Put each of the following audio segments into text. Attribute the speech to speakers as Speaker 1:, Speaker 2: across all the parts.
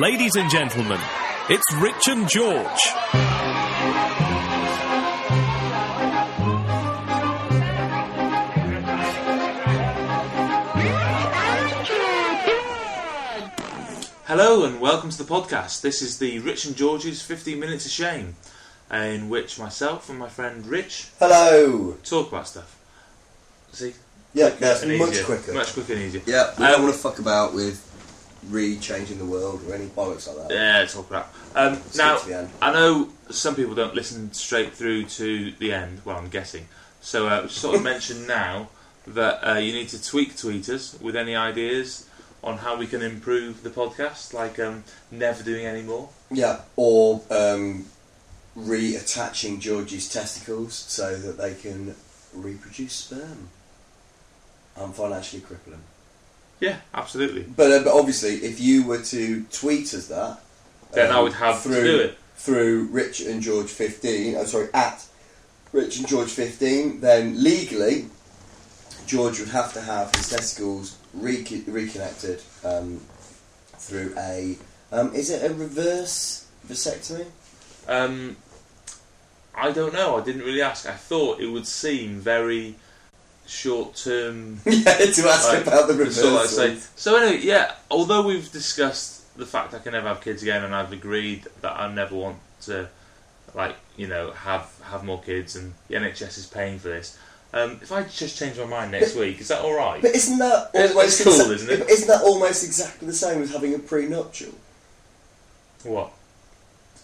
Speaker 1: Ladies and gentlemen, it's Rich and George.
Speaker 2: Hello and welcome to the podcast. This is the Rich and George's 15 Minutes of Shame, in which myself and my friend Rich
Speaker 3: Hello.
Speaker 2: talk about stuff. See?
Speaker 3: Yeah, that's much
Speaker 2: easier.
Speaker 3: quicker.
Speaker 2: Much quicker and easier.
Speaker 3: Yeah, we
Speaker 2: Um,
Speaker 3: don't want to fuck about with re-changing the world or any bollocks like that.
Speaker 2: Yeah, talk about. Um, now,
Speaker 3: to the end.
Speaker 2: I know some people don't listen straight through to the end. Well, I'm guessing. So, uh, sort of mention now that uh, you need to tweak tweeters with any ideas on how we can improve the podcast, like um, never doing any more.
Speaker 3: Yeah, or um, reattaching George's testicles so that they can reproduce sperm. I'm financially crippling.
Speaker 2: Yeah, absolutely.
Speaker 3: But, uh, but obviously, if you were to tweet us that,
Speaker 2: Then I
Speaker 3: um,
Speaker 2: would have
Speaker 3: through,
Speaker 2: to do it.
Speaker 3: through Rich and George 15. I'm sorry, at Rich and George 15. Then legally, George would have to have his testicles re- reconnected um, through a. Um, is it a reverse vasectomy?
Speaker 2: Um, I don't know. I didn't really ask. I thought it would seem very short-term.
Speaker 3: yeah, to ask
Speaker 2: like,
Speaker 3: about the reverse.
Speaker 2: sort say- So anyway, yeah. Although we've discussed the fact I can never have kids again, and I've agreed that I never want to, like you know, have have more kids, and the NHS is paying for this. Um, if I just change my mind next week, is that all right?
Speaker 3: But isn't that almost
Speaker 2: it's cool,
Speaker 3: exa-
Speaker 2: isn't it?
Speaker 3: Isn't that almost exactly the same as having a prenuptial?
Speaker 2: What?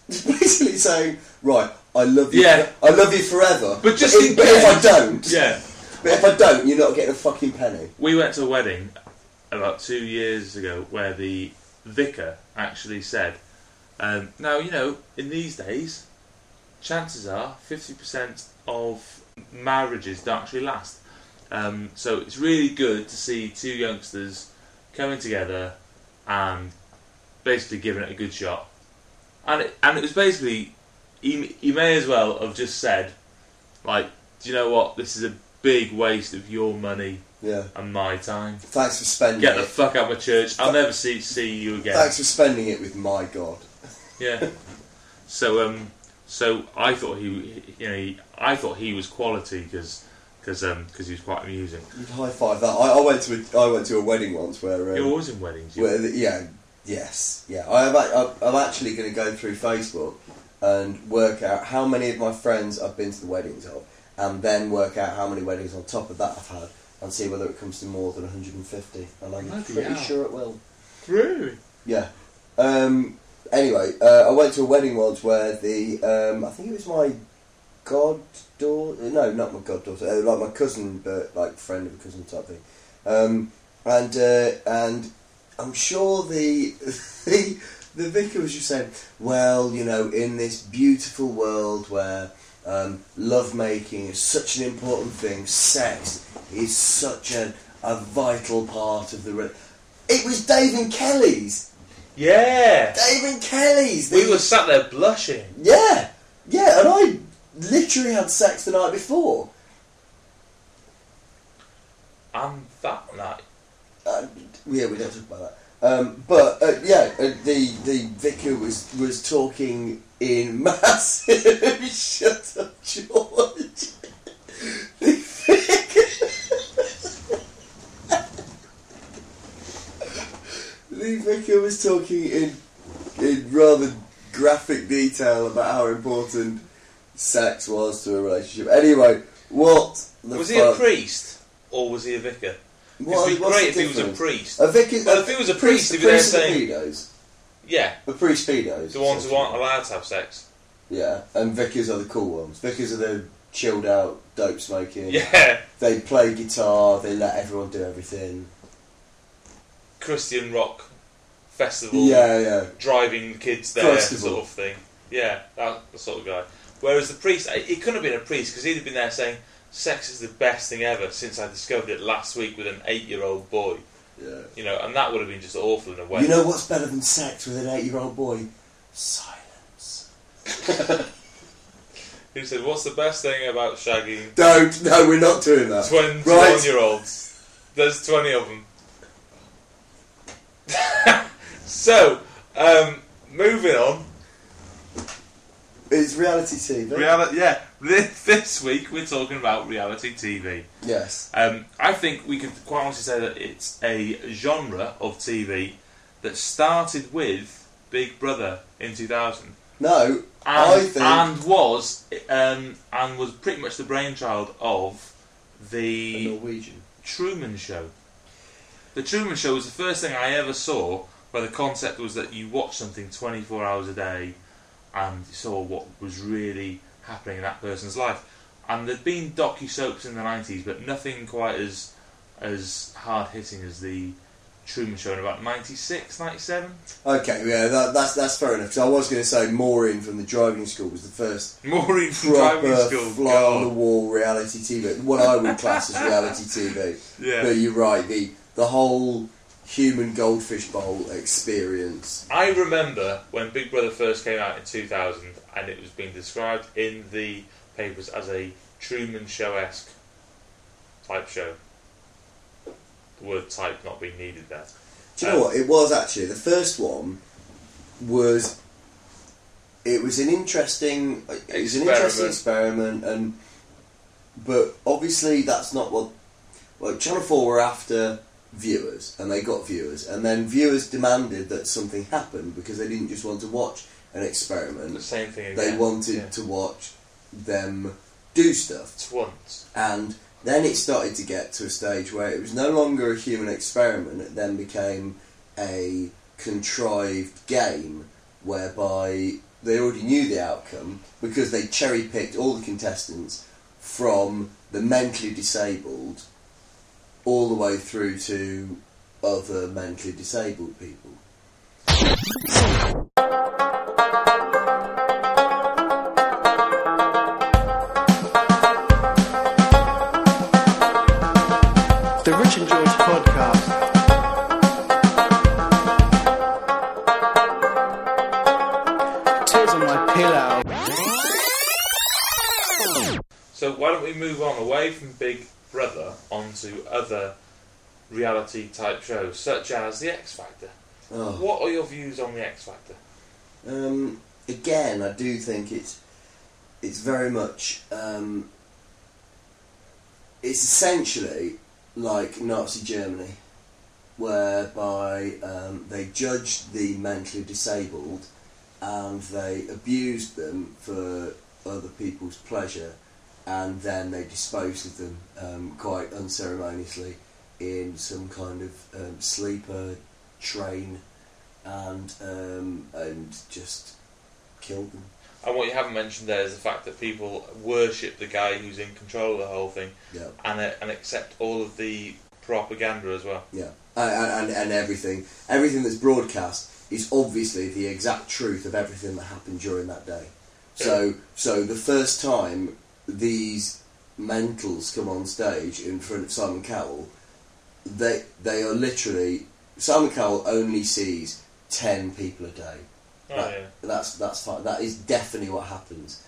Speaker 3: Basically saying, right, I love you.
Speaker 2: Yeah.
Speaker 3: I love you forever.
Speaker 2: But just
Speaker 3: if,
Speaker 2: in
Speaker 3: but if I don't,
Speaker 2: Yeah.
Speaker 3: But if I don't, you're not getting a fucking penny.
Speaker 2: We went to a wedding about two years ago where the vicar actually said, um, now, you know, in these days, chances are 50% of marriages don't actually last. Um, so it's really good to see two youngsters coming together and basically giving it a good shot. And it, and it was basically, he, he may as well have just said, like, do you know what, this is a big waste of your money
Speaker 3: Yeah.
Speaker 2: and my time.
Speaker 3: Thanks for spending it.
Speaker 2: Get the
Speaker 3: it.
Speaker 2: fuck out of my church. I'll never see see you again.
Speaker 3: Thanks for spending it with my God.
Speaker 2: Yeah. So um, so I thought he, you know, he, I thought he was quality because because um because he was quite amusing.
Speaker 3: You'd high five that. I, I went to a, I went to a wedding once where um,
Speaker 2: You're always in weddings.
Speaker 3: Well, the- yeah, yes, yeah. I I'm actually going to go through Facebook and work out how many of my friends I've been to the weddings of, and then work out how many weddings on top of that I've had, and see whether it comes to more than 150. And I'm
Speaker 2: Bloody
Speaker 3: pretty
Speaker 2: hell.
Speaker 3: sure it will.
Speaker 2: really?
Speaker 3: Yeah. Um, anyway, uh, I went to a wedding once where the um, I think it was my goddaughter. No, not my goddaughter. Uh, like my cousin, but like friend of a cousin type thing. Um, and uh, and I'm sure the the the vicar was just saying, well, you know, in this beautiful world where um, love making is such an important thing, sex is such a, a vital part of the. Re- it was Dave and Kelly's.
Speaker 2: Yeah.
Speaker 3: Dave and Kelly's.
Speaker 2: We were sat there blushing.
Speaker 3: Yeah, yeah, and I literally had sex the night before.
Speaker 2: And that night.
Speaker 3: Uh, yeah, we don't talk about that. Um, but uh, yeah, uh, the the vicar was was talking in massive. Shut up, George. The vicar. the vicar was talking in in rather graphic detail about how important sex was to a relationship. Anyway, what the
Speaker 2: was he a priest or was he a vicar?
Speaker 3: What-
Speaker 2: It'd be great if he was a priest.
Speaker 3: A vicar.
Speaker 2: Well, if he was a priest,
Speaker 3: a
Speaker 2: he'd be there
Speaker 3: priest
Speaker 2: saying-
Speaker 3: pedos.
Speaker 2: Yeah.
Speaker 3: The priest pedos.
Speaker 2: The ones who aren't allowed to have sex.
Speaker 3: Yeah, and vicars are the cool ones. Vicars are the chilled out, dope smoking.
Speaker 2: Yeah.
Speaker 3: They play guitar. They let everyone do everything.
Speaker 2: Christian rock festival.
Speaker 3: Yeah, yeah.
Speaker 2: driving kids there,
Speaker 3: Festival.
Speaker 2: sort of thing. Yeah, that the sort of guy. Whereas the priest, he couldn't have been a priest because he'd have been there saying, "Sex is the best thing ever." Since I discovered it last week with an eight-year-old boy,
Speaker 3: Yeah.
Speaker 2: you know, and that would have been just awful in a way.
Speaker 3: You know what's better than sex with an eight-year-old boy? Silence.
Speaker 2: Who said, "What's the best thing about shagging
Speaker 3: Don't. No, we're not doing that.
Speaker 2: twenty-one-year-olds?" There's twenty of them. so Um, moving on.
Speaker 3: It's reality TV.
Speaker 2: Reality, yeah. This, this week we're talking about reality TV.
Speaker 3: yes.
Speaker 2: Um, I think we could quite honestly say that it's a genre of TV that started with Big Brother in 2000.
Speaker 3: No,
Speaker 2: and,
Speaker 3: I think
Speaker 2: and was um, and was pretty much the brainchild of the
Speaker 3: Norwegian.
Speaker 2: Truman Show. The Truman Show was the first thing I ever saw where the concept was that you watch something 24 hours a day and saw what was really happening in that person's life. And there'd been docu soaps in the 90s, but nothing quite as as hard hitting as the Truman Show in about 96, 97.
Speaker 3: Okay, yeah, that, that's that's fair enough. Because I was going to say Maureen from the driving school was the first
Speaker 2: Maureen from driving school.
Speaker 3: fly on the wall reality TV. What I would class as reality TV.
Speaker 2: Yeah.
Speaker 3: But you're right. The the whole human goldfish bowl experience.
Speaker 2: I remember when Big Brother first came out in 2000 and it was being described in the papers as a Truman Show esque type show. The word type not being needed there.
Speaker 3: Do you know um, what? It was actually the first one was. It was an interesting. It was an interesting experiment, and but obviously that's not what. Well, Channel Four were after viewers, and they got viewers, and then viewers demanded that something happened because they didn't just want to watch an experiment;
Speaker 2: The same thing Again.
Speaker 3: they wanted
Speaker 2: Yeah.
Speaker 3: to watch them do stuff.
Speaker 2: Once.
Speaker 3: And then it started to get to a stage where it was no longer a human experiment, it then became a contrived game whereby they already knew the outcome because they cherry picked all the contestants from the mentally disabled all the way through to other mentally disabled people.
Speaker 4: The Rich and George podcast. Tears on my pillow.
Speaker 2: So why don't we move on away from Big Brother onto other reality type shows such as The X Factor?
Speaker 3: Oh.
Speaker 2: What are your views on The X Factor?
Speaker 3: Um, again, I do think it's it's very much um, it's essentially like Nazi Germany, whereby um, they judged the mentally disabled and they abused them for other people's pleasure, and then they disposed of them um, quite unceremoniously in some kind of um, sleeper train and um, and just killed them.
Speaker 2: And what you haven't mentioned there is the fact that people worship the guy who's in control of the whole thing
Speaker 3: Yeah,
Speaker 2: and uh, and accept all of the propaganda as well.
Speaker 3: yeah, and, and, and everything, everything that's broadcast is obviously the exact truth of everything that happened during that day. So, so the first time these mentals come on stage in front of Simon Cowell, they they are literally Simon Cowell only sees ten people a day.
Speaker 2: Oh,
Speaker 3: That-
Speaker 2: yeah.
Speaker 3: That's that's fine. That is definitely what happens.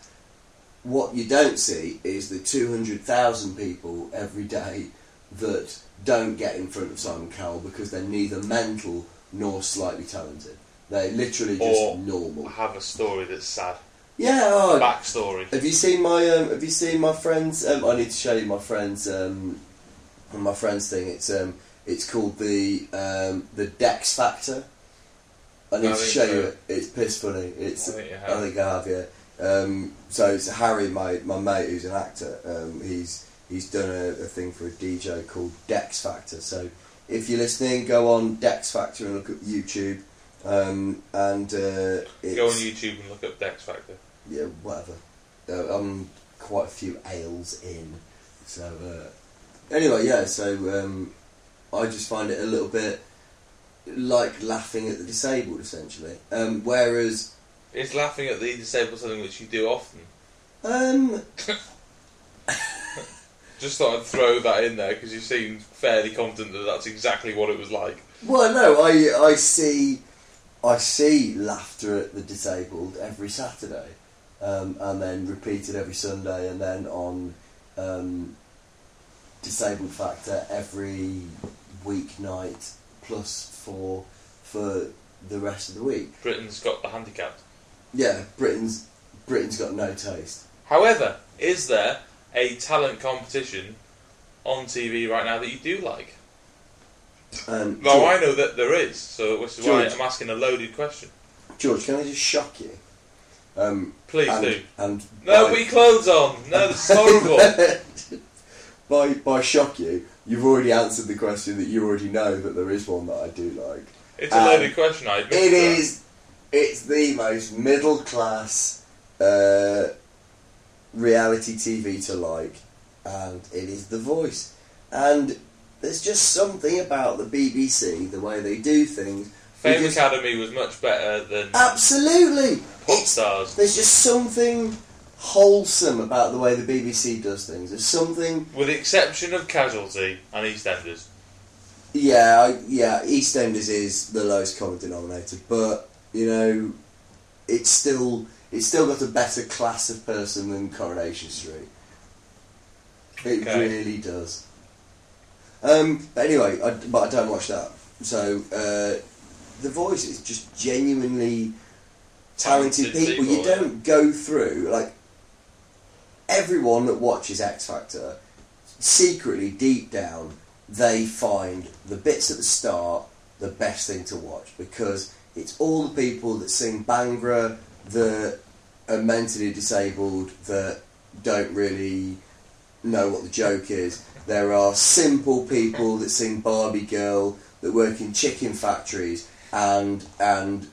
Speaker 3: What you don't see is the two hundred thousand people every day that don't get in front of Simon Cowell because they're neither mental nor slightly talented. They're literally just
Speaker 2: Or
Speaker 3: normal.
Speaker 2: have a story that's sad.
Speaker 3: Yeah. Oh,
Speaker 2: Backstory.
Speaker 3: have you seen my um, Have you seen my friends? Um, I need to show you my friends. Um, my friends thing. It's um, it's called the um, the Dex Factor. I need
Speaker 2: I
Speaker 3: to show you it. It's piss funny. It's
Speaker 2: I think
Speaker 3: I
Speaker 2: have.
Speaker 3: think I have. Yeah. Um, so it's Harry, my my mate, who's an actor. Um, he's he's done a, a thing for a DJ called Dex Factor. So if you're listening, go on Dex Factor and look at YouTube. Um, and uh, it's,
Speaker 2: Go on YouTube and look up Dex Factor.
Speaker 3: yeah, whatever. Uh, I'm quite a few ales in, so uh, anyway, yeah. So um, I just find it a little bit like laughing at the disabled, essentially. Um, whereas,
Speaker 2: Is laughing at the disabled something which you do often?
Speaker 3: um,
Speaker 2: Just thought I'd throw that in there because you seem fairly confident that that's exactly what it was like.
Speaker 3: well, no, I I see I see laughter at the disabled every Saturday, um, and then repeated every Sunday, and then on um, disabled factor every weeknight plus for for the rest of the week.
Speaker 2: Britain's got the handicap.
Speaker 3: Yeah, Britain's Britain's got no taste.
Speaker 2: However, is there a talent competition on TV right now that you do like?
Speaker 3: And
Speaker 2: Well,
Speaker 3: George,
Speaker 2: I know that there is, so which is why I'm asking a loaded question.
Speaker 3: George, can I just shock you? Um,
Speaker 2: Please
Speaker 3: and,
Speaker 2: do.
Speaker 3: And
Speaker 2: No, put your clothes on. No, this is horrible.
Speaker 3: by by shock you, you've already answered the question that you already know that there is one that I do like.
Speaker 2: It's a
Speaker 3: Um,
Speaker 2: loaded question. I admit
Speaker 3: It is. It's the most middle class uh, reality TV to like, and it is The Voice. And there's just something about the BBC, the way they do things.
Speaker 2: Fame Academy was much better than
Speaker 3: Absolutely,
Speaker 2: Pop Stars.
Speaker 3: there's just something wholesome about the way the BBC does things. There's something
Speaker 2: With the exception of Casualty and EastEnders.
Speaker 3: Yeah, I, yeah. EastEnders is the lowest common denominator, but you know, it's still it's still got a better class of person than Coronation Street. It
Speaker 2: Okay.
Speaker 3: really does. Um, but anyway, I, but I don't watch that. So uh, the voice is just genuinely talented,
Speaker 2: Talented
Speaker 3: people. You
Speaker 2: yeah.
Speaker 3: don't go through like everyone that watches X Factor secretly deep down they find the bits at the start the best thing to watch because it's all the people that sing Bhangra that are mentally disabled that don't really know what the joke is. There are simple people that sing Barbie Girl that work in chicken factories and and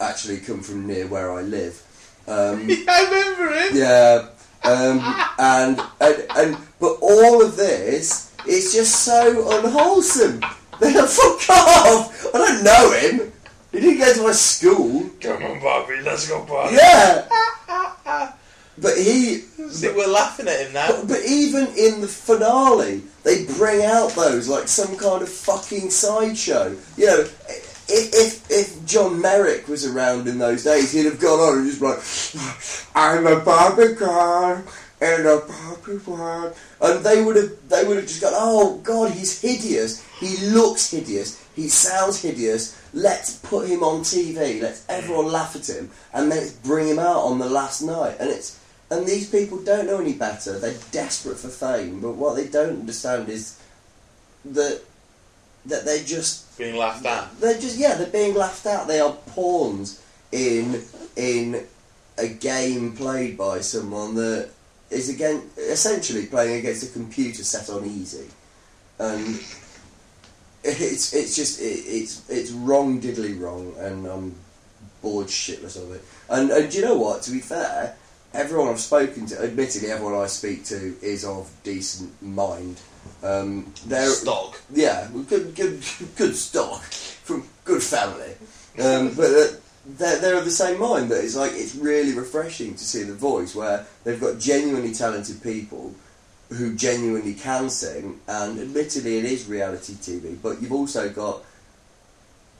Speaker 3: actually come from near where I live. Um,
Speaker 2: I remember it.
Speaker 3: yeah, um, and, and and but all of this is just so unwholesome. They're like, fuck off! I don't know him. He didn't go to my school.
Speaker 2: Come on, Barbie, let's go, Barbie.
Speaker 3: Yeah, but he.
Speaker 2: See, we're laughing at him now.
Speaker 3: But, but even in the finale, they bring out those like some kind of fucking sideshow. You know, if, if if John Merrick was around in those days, he'd have gone on and just like, "I'm a girl in a world," and they would have they would have just gone, "Oh God, he's hideous. He looks hideous. He sounds hideous. Let's put him on TV. Let's everyone laugh at him, and then let's bring him out on the last night." And it's and these people don't know any better. They're desperate for fame, but what they don't understand is that that they're just
Speaker 2: Being laughed at.
Speaker 3: they're just yeah they're being laughed at. They are pawns in in a game played by someone that is again essentially playing against a computer set on easy, and it's it's just it, it's it's wrong diddly wrong, and I'm bored shitless of it. And and do you know what? To be fair, everyone I've spoken to, admittedly, everyone I speak to is of decent mind. Um, they're
Speaker 2: Stock.
Speaker 3: yeah, good, good, good stock from good family. Um, but uh, they're, they're of the same mind that it's like it's really refreshing to see the voice where they've got genuinely talented people who genuinely can sing, and admittedly it is reality TV, but you've also got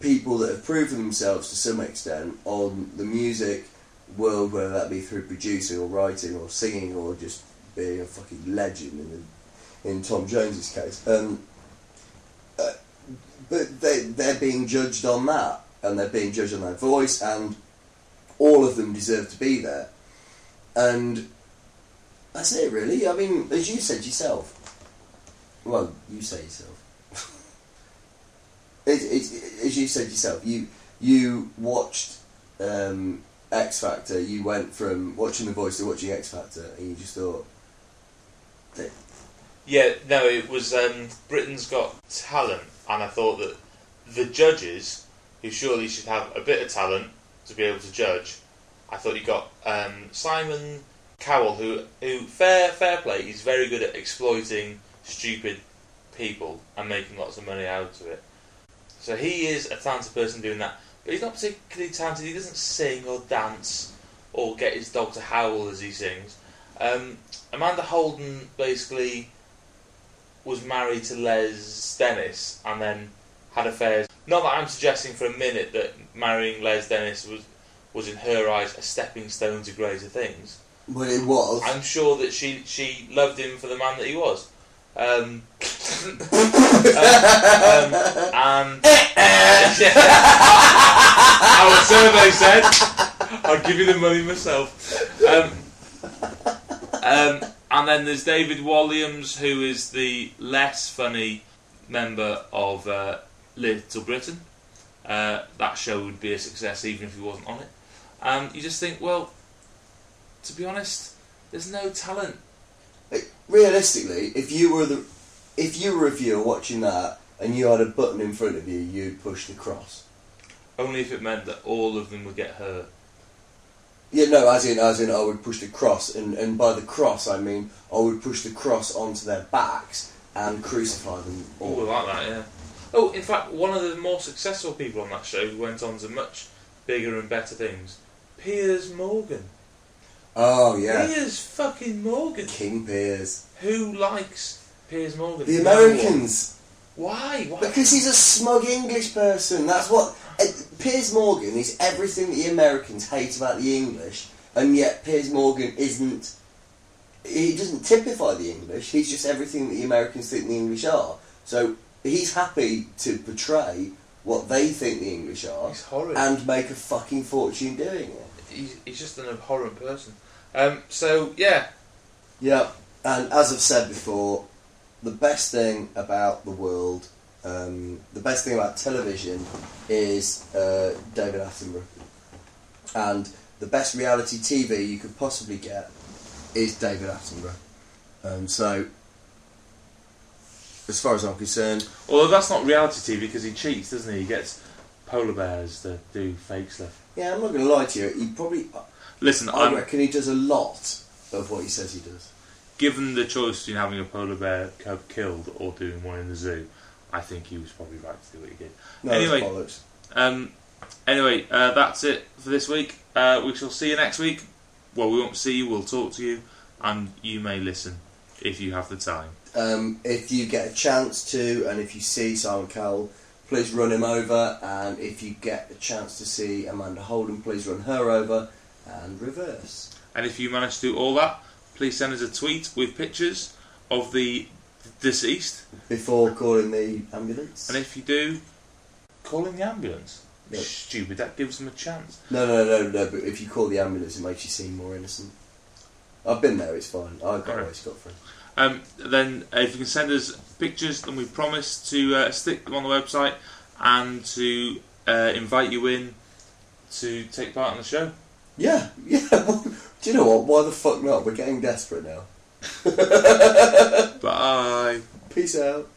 Speaker 3: people that have proven themselves to some extent on the music world, whether that be through producing or writing or singing or just being a fucking legend in the, in Tom Jones's case. Um, uh, but they they're being judged on that, and they're being judged on their voice, and all of them deserve to be there. And that's it, really. I mean, as you said yourself. Well, you say yourself. it, it, as you said yourself, you you watched um, X Factor. You went from watching The Voice to watching X Factor, and you just thought,
Speaker 2: Yeah, no, it was um, Britain's Got Talent, and I thought that the judges, who surely should have a bit of talent to be able to judge, I thought you got um, Simon Cowell, who, who fair fair play, he's very good at exploiting stupid people and making lots of money out of it. So he is a talented person doing that, but he's not particularly talented. He doesn't sing or dance or get his dog to howl as he sings. Um, Amanda Holden basically was married to Les Dennis and then had affairs. Not that I'm suggesting for a minute that marrying Les Dennis was was in her eyes a stepping stone to greater things.
Speaker 3: but it was.
Speaker 2: I'm sure that she she loved him for the man that he was. Um, um, um, and our survey said. I'll give you the money myself. Um, um, and then there's David Walliams, who is the less funny member of uh, Little Britain. Uh, that show would be a success even if he wasn't on it. And you just think, well, to be honest, there's no talent.
Speaker 3: Like, realistically, if you were the, if you were a viewer watching that and you had a button in front of you, you'd push the cross.
Speaker 2: Only if it meant that all of them would get hurt.
Speaker 3: Yeah, no, as in, as in, I would push the cross, and, and by the cross, I mean I would push the cross onto their backs and crucify them
Speaker 2: Oh,
Speaker 3: all.
Speaker 2: like that, yeah. Oh, in fact, one of the more successful people on that show who went on to much bigger and better things, Piers Morgan.
Speaker 3: Oh yeah,
Speaker 2: Piers fucking Morgan.
Speaker 3: King Piers.
Speaker 2: Who likes Piers Morgan?
Speaker 3: The Americans,
Speaker 2: Why? Why?
Speaker 3: because he's a smug English person. That's what uh, Piers Morgan is. Everything that the Americans hate about the English, and yet Piers Morgan isn't. He doesn't typify the English. He's just everything that the Americans think the English are. So he's happy to portray what they think the English are and make a fucking fortune doing it.
Speaker 2: he's, he's just an abhorrent person. Um, so, yeah.
Speaker 3: Yeah, and as I've said before, the best thing about the world, um, the best thing about television is uh, David Attenborough. And the best reality TV you could possibly get is David Attenborough. Um, so, as far as I'm concerned,
Speaker 2: Although that's not reality TV because he cheats, doesn't he? He gets polar bears to do fake stuff.
Speaker 3: yeah, I'm not going to lie to you. He probably,
Speaker 2: Listen,
Speaker 3: I
Speaker 2: I'm
Speaker 3: reckon he does a lot of what he says he does.
Speaker 2: given the choice between having a polar bear cub killed or doing one in the zoo. I think he was probably right to do what he did.
Speaker 3: No,
Speaker 2: Anyway. Um, anyway, uh, that's it for this week. Uh, we shall see you next week. Well, we won't see you. We'll talk to you, and you may listen if you have the time.
Speaker 3: Um, if you get a chance to, and if you see Simon Cowell, please run him over. And if you get a chance to see Amanda Holden, please run her over and reverse.
Speaker 2: And if you manage to do all that, please send us a tweet with pictures of the deceased.
Speaker 3: Before calling the ambulance.
Speaker 2: And if you do, call in the ambulance.
Speaker 3: Yep.
Speaker 2: Stupid. That gives them a chance.
Speaker 3: No, no, no, no. But if you call the ambulance, it makes you seem more innocent. I've been there. It's fine. I've got away scot free.
Speaker 2: Um, then, uh, if you can send us pictures, then we promise to uh, stick them on the website and to uh, invite you in to take part in the show.
Speaker 3: Yeah, yeah. Do you know what? Why the fuck not? We're getting desperate now.
Speaker 2: Bye.
Speaker 3: Peace out.